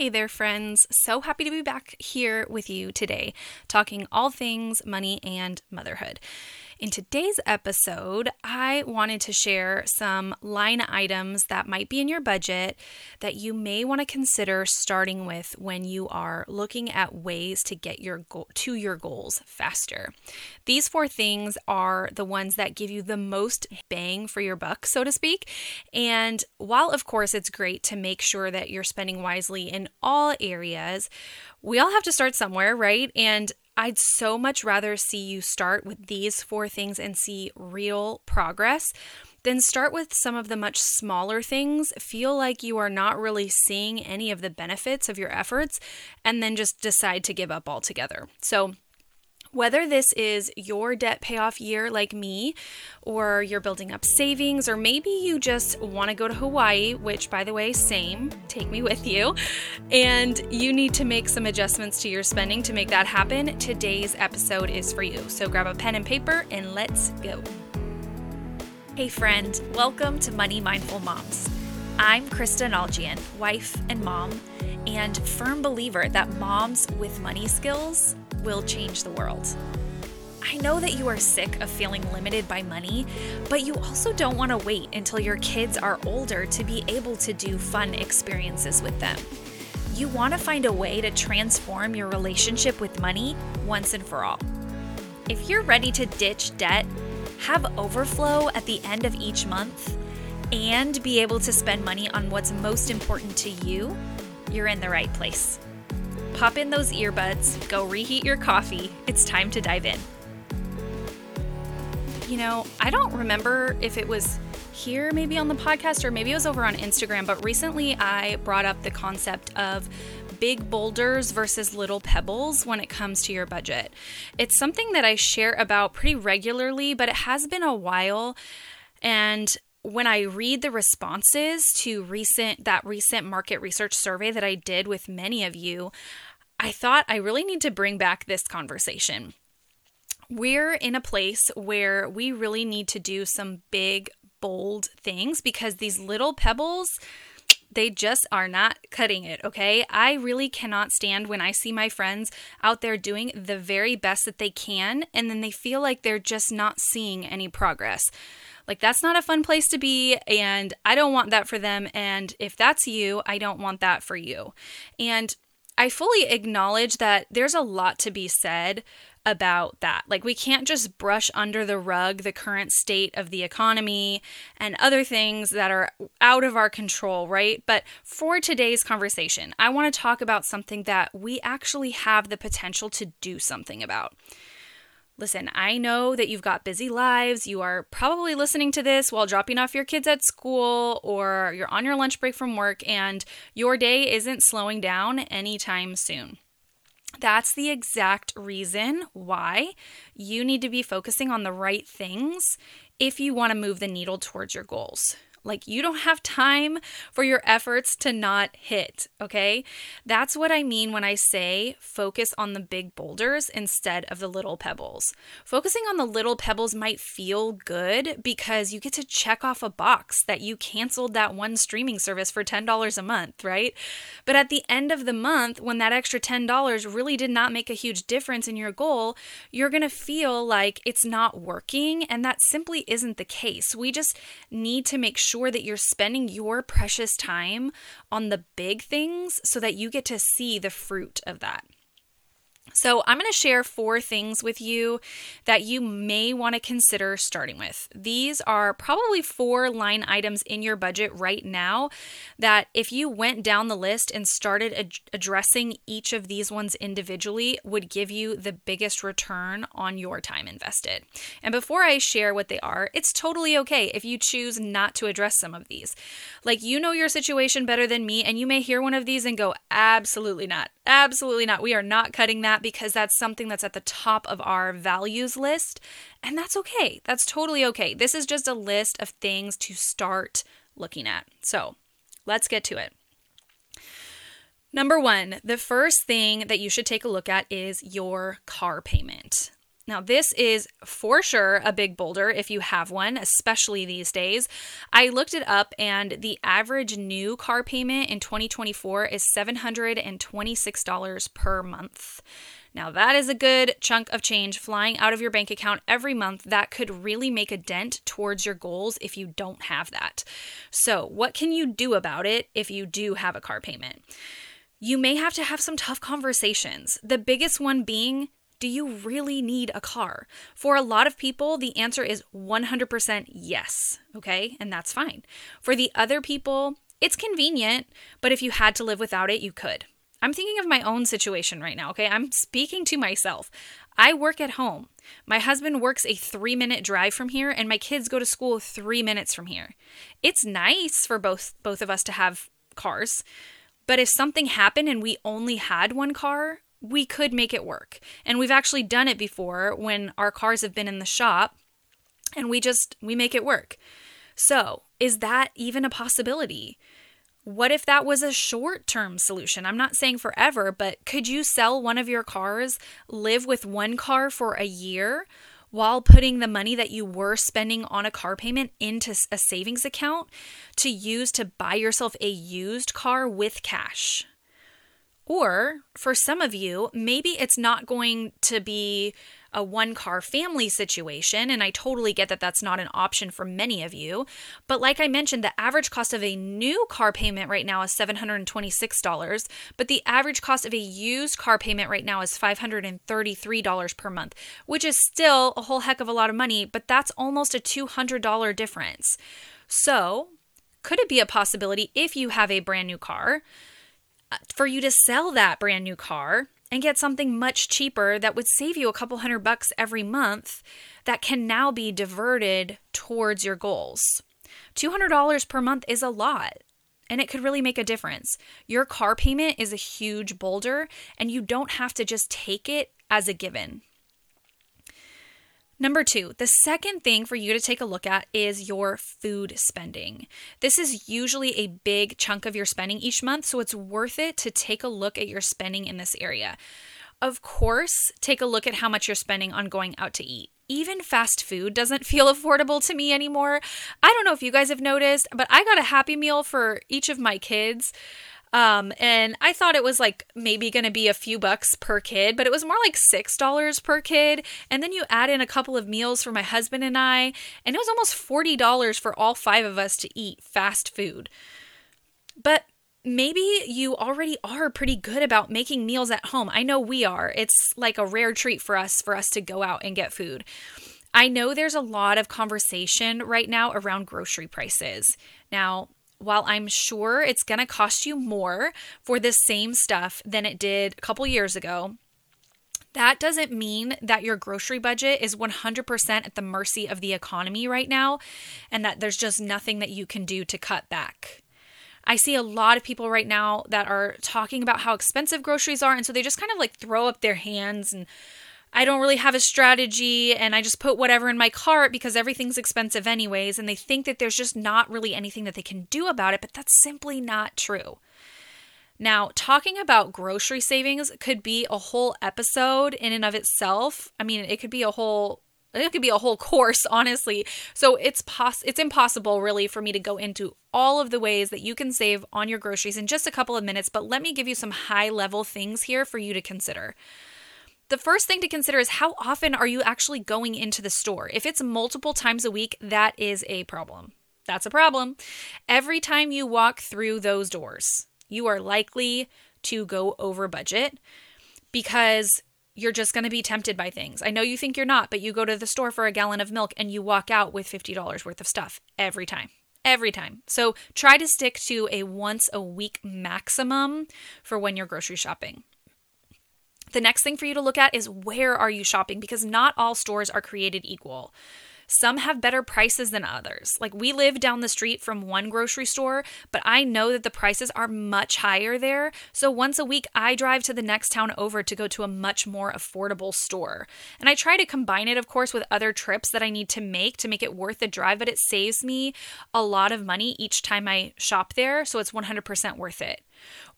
Hey there, friends. So happy to be back here with you today, talking all things money and motherhood. In today's episode, I wanted to share some line items that might be in your budget that you may want to consider starting with when you are looking at ways to get your goal to your goals faster. These four things are the ones that give you the most bang for your buck, so to speak. And while of course it's great to make sure that you're spending wisely in all areas, we all have to start somewhere, right? And I'd so much rather see you start with these four things and see real progress than start with some of the much smaller things, feel like you are not really seeing any of the benefits of your efforts, and then just decide to give up altogether. So, whether this is your debt payoff year like me, or you're building up savings, or maybe you just want to go to Hawaii, which, by the way, same, take me with you, and you need to make some adjustments to your spending to make that happen, today's episode is for you. So grab a pen and paper and let's go. Hey, friend, welcome to Money Mindful Moms. I'm Krista Nalgian, wife and mom, and firm believer that moms with money skills will change the world. I know that you are sick of feeling limited by money, but you also don't want to wait until your kids are older to be able to do fun experiences with them. You want to find a way to transform your relationship with money once and for all. If you're ready to ditch debt, have overflow at the end of each month, and be able to spend money on what's most important to you, you're in the right place. Pop in those earbuds, go reheat your coffee. It's time to dive in. You know, I don't remember if it was here maybe on the podcast or maybe it was over on Instagram, but recently I brought up the concept of big boulders versus little pebbles when it comes to your budget. It's something that I share about pretty regularly, but it has been a while and when I read the responses to recent that recent market research survey that I did with many of you, I thought I really need to bring back this conversation. We're in a place where we really need to do some big, bold things because these little pebbles, they just are not cutting it, okay? I really cannot stand when I see my friends out there doing the very best that they can and then they feel like they're just not seeing any progress. Like, that's not a fun place to be, and I don't want that for them. And if that's you, I don't want that for you. And I fully acknowledge that there's a lot to be said about that. Like, we can't just brush under the rug the current state of the economy and other things that are out of our control, right? But for today's conversation, I want to talk about something that we actually have the potential to do something about. Listen, I know that you've got busy lives. You are probably listening to this while dropping off your kids at school or you're on your lunch break from work and your day isn't slowing down anytime soon. That's the exact reason why you need to be focusing on the right things if you want to move the needle towards your goals. Like, you don't have time for your efforts to not hit, okay? That's what I mean when I say focus on the big boulders instead of the little pebbles. Focusing on the little pebbles might feel good because you get to check off a box that you canceled that one streaming service for $10 a month, right? But at the end of the month, when that extra $10 really did not make a huge difference in your goal, you're gonna feel like it's not working, and that simply isn't the case. We just need to make sure sure that you're spending your precious time on the big things so that you get to see the fruit of that. So, I'm going to share four things with you that you may want to consider starting with. These are probably four line items in your budget right now that, if you went down the list and started ad- addressing each of these ones individually, would give you the biggest return on your time invested. And before I share what they are, it's totally okay if you choose not to address some of these. Like, you know your situation better than me, and you may hear one of these and go, absolutely not. Absolutely not. We are not cutting that because that's something that's at the top of our values list. And that's okay. That's totally okay. This is just a list of things to start looking at. So let's get to it. Number one, the first thing that you should take a look at is your car payment. Now, this is for sure a big boulder if you have one, especially these days. I looked it up, and the average new car payment in 2024 is $726 per month. Now, that is a good chunk of change flying out of your bank account every month that could really make a dent towards your goals if you don't have that. So, what can you do about it if you do have a car payment? You may have to have some tough conversations. The biggest one being do you really need a car? For a lot of people, the answer is 100% yes, okay? And that's fine. For the other people, it's convenient, but if you had to live without it, you could. I'm thinking of my own situation right now, okay? I'm speaking to myself. I work at home. My husband works a three minute drive from here, and my kids go to school three minutes from here. It's nice for both both of us to have cars, but if something happened and we only had one car, we could make it work. And we've actually done it before when our cars have been in the shop and we just we make it work. So, is that even a possibility? What if that was a short term solution? I'm not saying forever, but could you sell one of your cars, live with one car for a year while putting the money that you were spending on a car payment into a savings account to use to buy yourself a used car with cash? Or for some of you, maybe it's not going to be a one car family situation, and I totally get that that's not an option for many of you. But like I mentioned, the average cost of a new car payment right now is $726, but the average cost of a used car payment right now is $533 per month, which is still a whole heck of a lot of money, but that's almost a $200 difference. So, could it be a possibility if you have a brand new car? For you to sell that brand new car and get something much cheaper that would save you a couple hundred bucks every month that can now be diverted towards your goals. $200 per month is a lot and it could really make a difference. Your car payment is a huge boulder and you don't have to just take it as a given. Number two, the second thing for you to take a look at is your food spending. This is usually a big chunk of your spending each month, so it's worth it to take a look at your spending in this area. Of course, take a look at how much you're spending on going out to eat. Even fast food doesn't feel affordable to me anymore. I don't know if you guys have noticed, but I got a Happy Meal for each of my kids. Um, and I thought it was like maybe going to be a few bucks per kid, but it was more like $6 per kid. And then you add in a couple of meals for my husband and I, and it was almost $40 for all five of us to eat fast food. But maybe you already are pretty good about making meals at home. I know we are. It's like a rare treat for us for us to go out and get food. I know there's a lot of conversation right now around grocery prices. Now, while I'm sure it's going to cost you more for the same stuff than it did a couple years ago, that doesn't mean that your grocery budget is 100% at the mercy of the economy right now and that there's just nothing that you can do to cut back. I see a lot of people right now that are talking about how expensive groceries are, and so they just kind of like throw up their hands and I don't really have a strategy and I just put whatever in my cart because everything's expensive anyways. And they think that there's just not really anything that they can do about it, but that's simply not true. Now, talking about grocery savings could be a whole episode in and of itself. I mean, it could be a whole it could be a whole course honestly so it's pos- it's impossible really for me to go into all of the ways that you can save on your groceries in just a couple of minutes but let me give you some high level things here for you to consider the first thing to consider is how often are you actually going into the store? If it's multiple times a week, that is a problem. That's a problem. Every time you walk through those doors, you are likely to go over budget because you're just going to be tempted by things. I know you think you're not, but you go to the store for a gallon of milk and you walk out with $50 worth of stuff every time. Every time. So try to stick to a once a week maximum for when you're grocery shopping. The next thing for you to look at is where are you shopping because not all stores are created equal. Some have better prices than others. Like we live down the street from one grocery store, but I know that the prices are much higher there. So once a week, I drive to the next town over to go to a much more affordable store. And I try to combine it, of course, with other trips that I need to make to make it worth the drive, but it saves me a lot of money each time I shop there. So it's 100% worth it.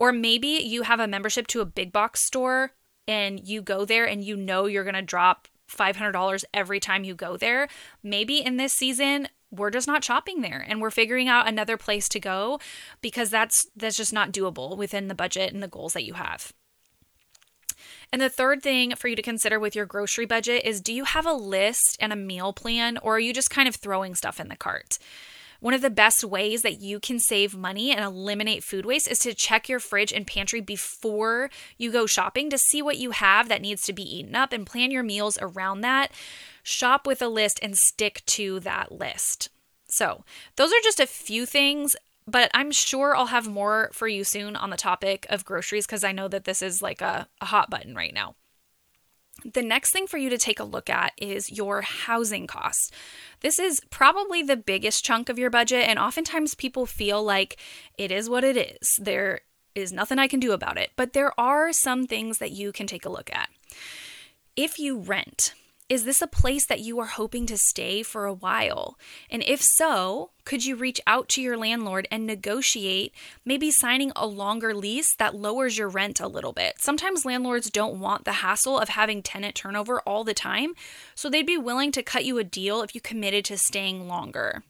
Or maybe you have a membership to a big box store and you go there and you know you're going to drop $500 every time you go there. Maybe in this season, we're just not shopping there and we're figuring out another place to go because that's that's just not doable within the budget and the goals that you have. And the third thing for you to consider with your grocery budget is do you have a list and a meal plan or are you just kind of throwing stuff in the cart? One of the best ways that you can save money and eliminate food waste is to check your fridge and pantry before you go shopping to see what you have that needs to be eaten up and plan your meals around that. Shop with a list and stick to that list. So, those are just a few things but I'm sure I'll have more for you soon on the topic of groceries because I know that this is like a, a, hot button right now. The next thing for you to take a look at is your housing costs. This is probably the biggest chunk of your budget, and oftentimes people feel like it is what it is. There is nothing I can do about it, but there are some things that you can take a look at. If you rent, is this a place that you are hoping to stay for a while? And if so, could you reach out to your landlord and negotiate maybe signing a longer lease that lowers your rent a little bit? Sometimes landlords don't want the hassle of having tenant turnover all the time, so they'd be willing to cut you a deal if you committed to staying longer.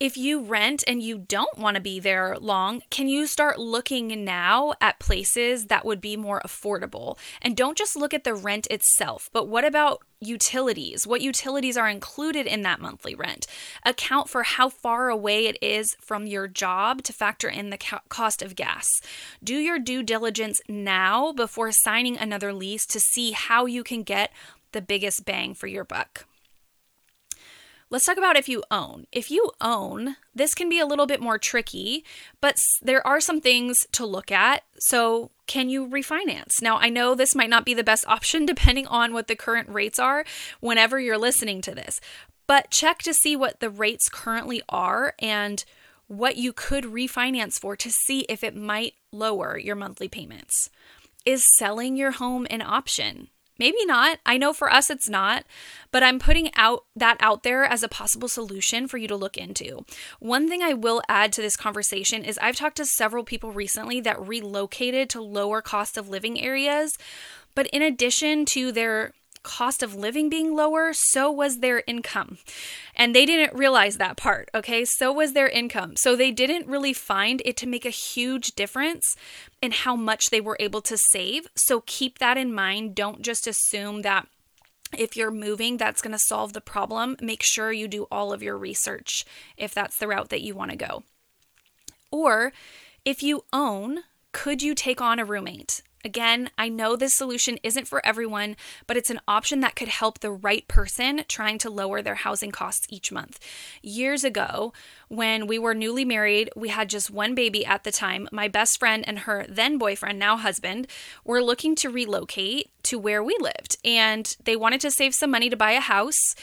If you rent and you don't want to be there long, can you start looking now at places that would be more affordable? And don't just look at the rent itself, but what about utilities? What utilities are included in that monthly rent? Account for how far away it is from your job to factor in the cost of gas. Do your due diligence now before signing another lease to see how you can get the biggest bang for your buck. Let's talk about if you own. If you own, this can be a little bit more tricky, but there are some things to look at. So, can you refinance? Now, I know this might not be the best option depending on what the current rates are whenever you're listening to this, but check to see what the rates currently are and what you could refinance for to see if it might lower your monthly payments. Is selling your home an option? Maybe not. I know for us it's not, but I'm putting out that out there as a possible solution for you to look into. One thing I will add to this conversation is I've talked to several people recently that relocated to lower cost of living areas, but in addition to their cost of living being lower, so was their income. And they didn't realize that part, okay? So was their income. So they didn't really find it to make a huge difference in how much they were able to save. So keep that in mind. Don't just assume that if you're moving, that's going to solve the problem. Make sure you do all of your research if that's the route that you want to go. Or if you own, could you take on a roommate? Again, I know this solution isn't for everyone, but it's an option that could help the right person trying to lower their housing costs each month. Years ago, when we were newly married, we had just one baby at the time. My best friend and her then boyfriend, now husband, were looking to relocate to where we lived, and they wanted to save some money to buy a house.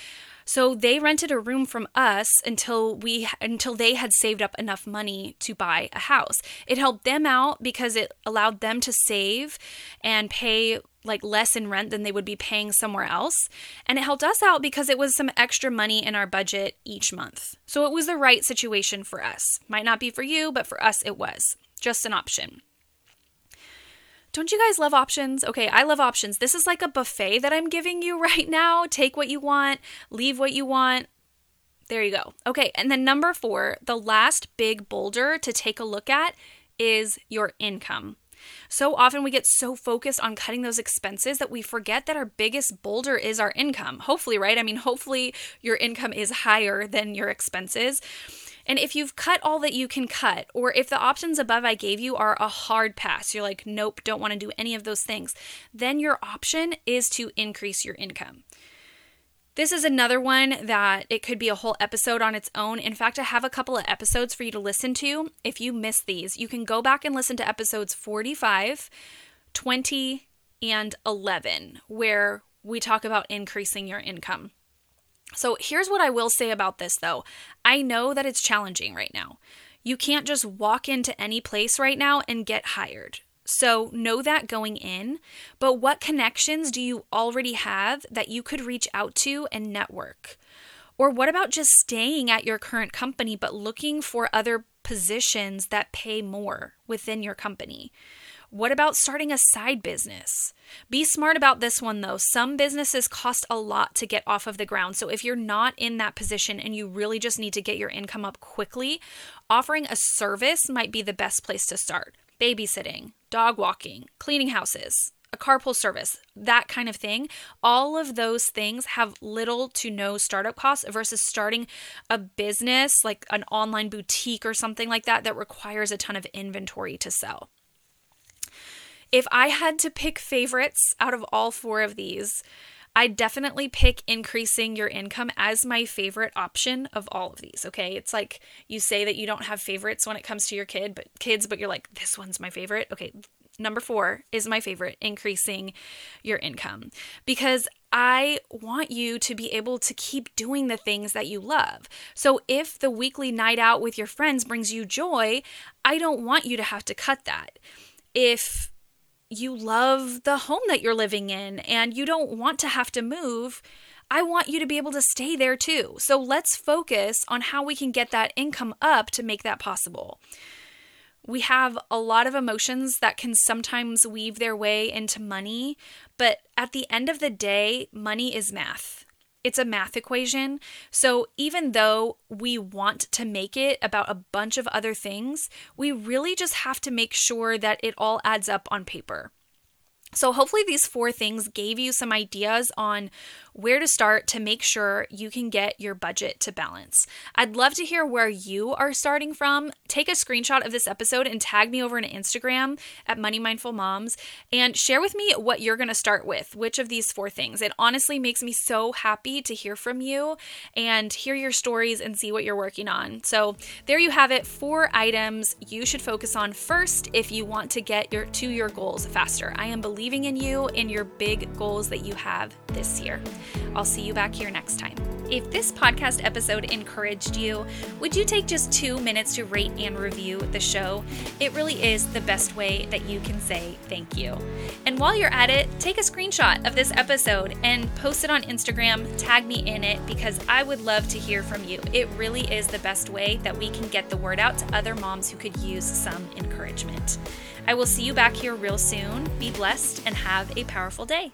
So they rented a room from us until we until they had saved up enough money to buy a house. It helped them out because it allowed them to save and pay like less in rent than they would be paying somewhere else. And it helped us out because it was some extra money in our budget each month. So it was the right situation for us. Might not be for you, but for us it was. Just an option. Don't you guys love options? Okay, I love options. This is like a buffet that I'm giving you right now. Take what you want, leave what you want. There you go. Okay, and then number four, the last big boulder to take a look at is your income. So often we get so focused on cutting those expenses that we forget that our biggest boulder is our income. Hopefully, right? I mean, hopefully your income is higher than your expenses. And if you've cut all that you can cut, or if the options above I gave you are a hard pass, you're like, nope, don't want to do any of those things, then your option is to increase your income. This is another one that it could be a whole episode on its own. In fact, I have a couple of episodes for you to listen to. If you miss these, you can go back and listen to episodes 45, 20, and 11, where we talk about increasing your income. So here's what I will say about this though I know that it's challenging right now. You can't just walk into any place right now and get hired. So know that going in, but what connections do you already have that you could reach out to and network? Or what about just staying at your current company but looking for other positions that pay more within your company? What about starting a side business? Be smart about this one though. Some businesses cost a lot to get off of the ground. So if you're not in that position and you really just need to get your income up quickly, offering a service might be the best place to start. Babysitting, dog walking, cleaning houses, a carpool service, that kind of thing. All of those things have little to no startup costs versus starting a business like an online boutique or something like that that requires a ton of inventory to sell. If I had to pick favorites out of all four of these, I'd definitely pick increasing your income as my favorite option of all of these. Okay. It's like you say that you don't have favorites when it comes to your kid, but kids, but you're like, this one's my favorite. Okay. Number four is my favorite, increasing your income. Because I want you to be able to keep doing the things that you love. So if the weekly night out with your friends brings you joy, I don't want you to have to cut that. If you love the home that you're living in and you don't want to have to move, I want you to be able to stay there too. So let's focus on how we can get that income up to make that possible. We have a lot of emotions that can sometimes weave their way into money, but at the end of the day, money is math. It's a math equation. So even though we want to make it about a bunch of other things, we really just have to make sure that it all adds up on paper. So, hopefully, these four things gave you some ideas on where to start to make sure you can get your budget to balance. I'd love to hear where you are starting from. Take a screenshot of this episode and tag me over on Instagram at Money Mindful Moms and share with me what you're going to start with, which of these four things. It honestly makes me so happy to hear from you and hear your stories and see what you're working on. So, there you have it, four items you should focus on first if you want to get your to your goals faster. I am believing in you in your big goals that you have this year. I'll see you back here next time. If this podcast episode encouraged you, would you take just two minutes to rate and review the show? It really is the best way that you can say thank you. And while you're at it, take a screenshot of this episode and post it on Instagram, tag me in it because I would love to hear from you. It really is the best way that we can get the word out to other moms who could use some encouragement. I will see you back here real soon. Be blessed and have a powerful day.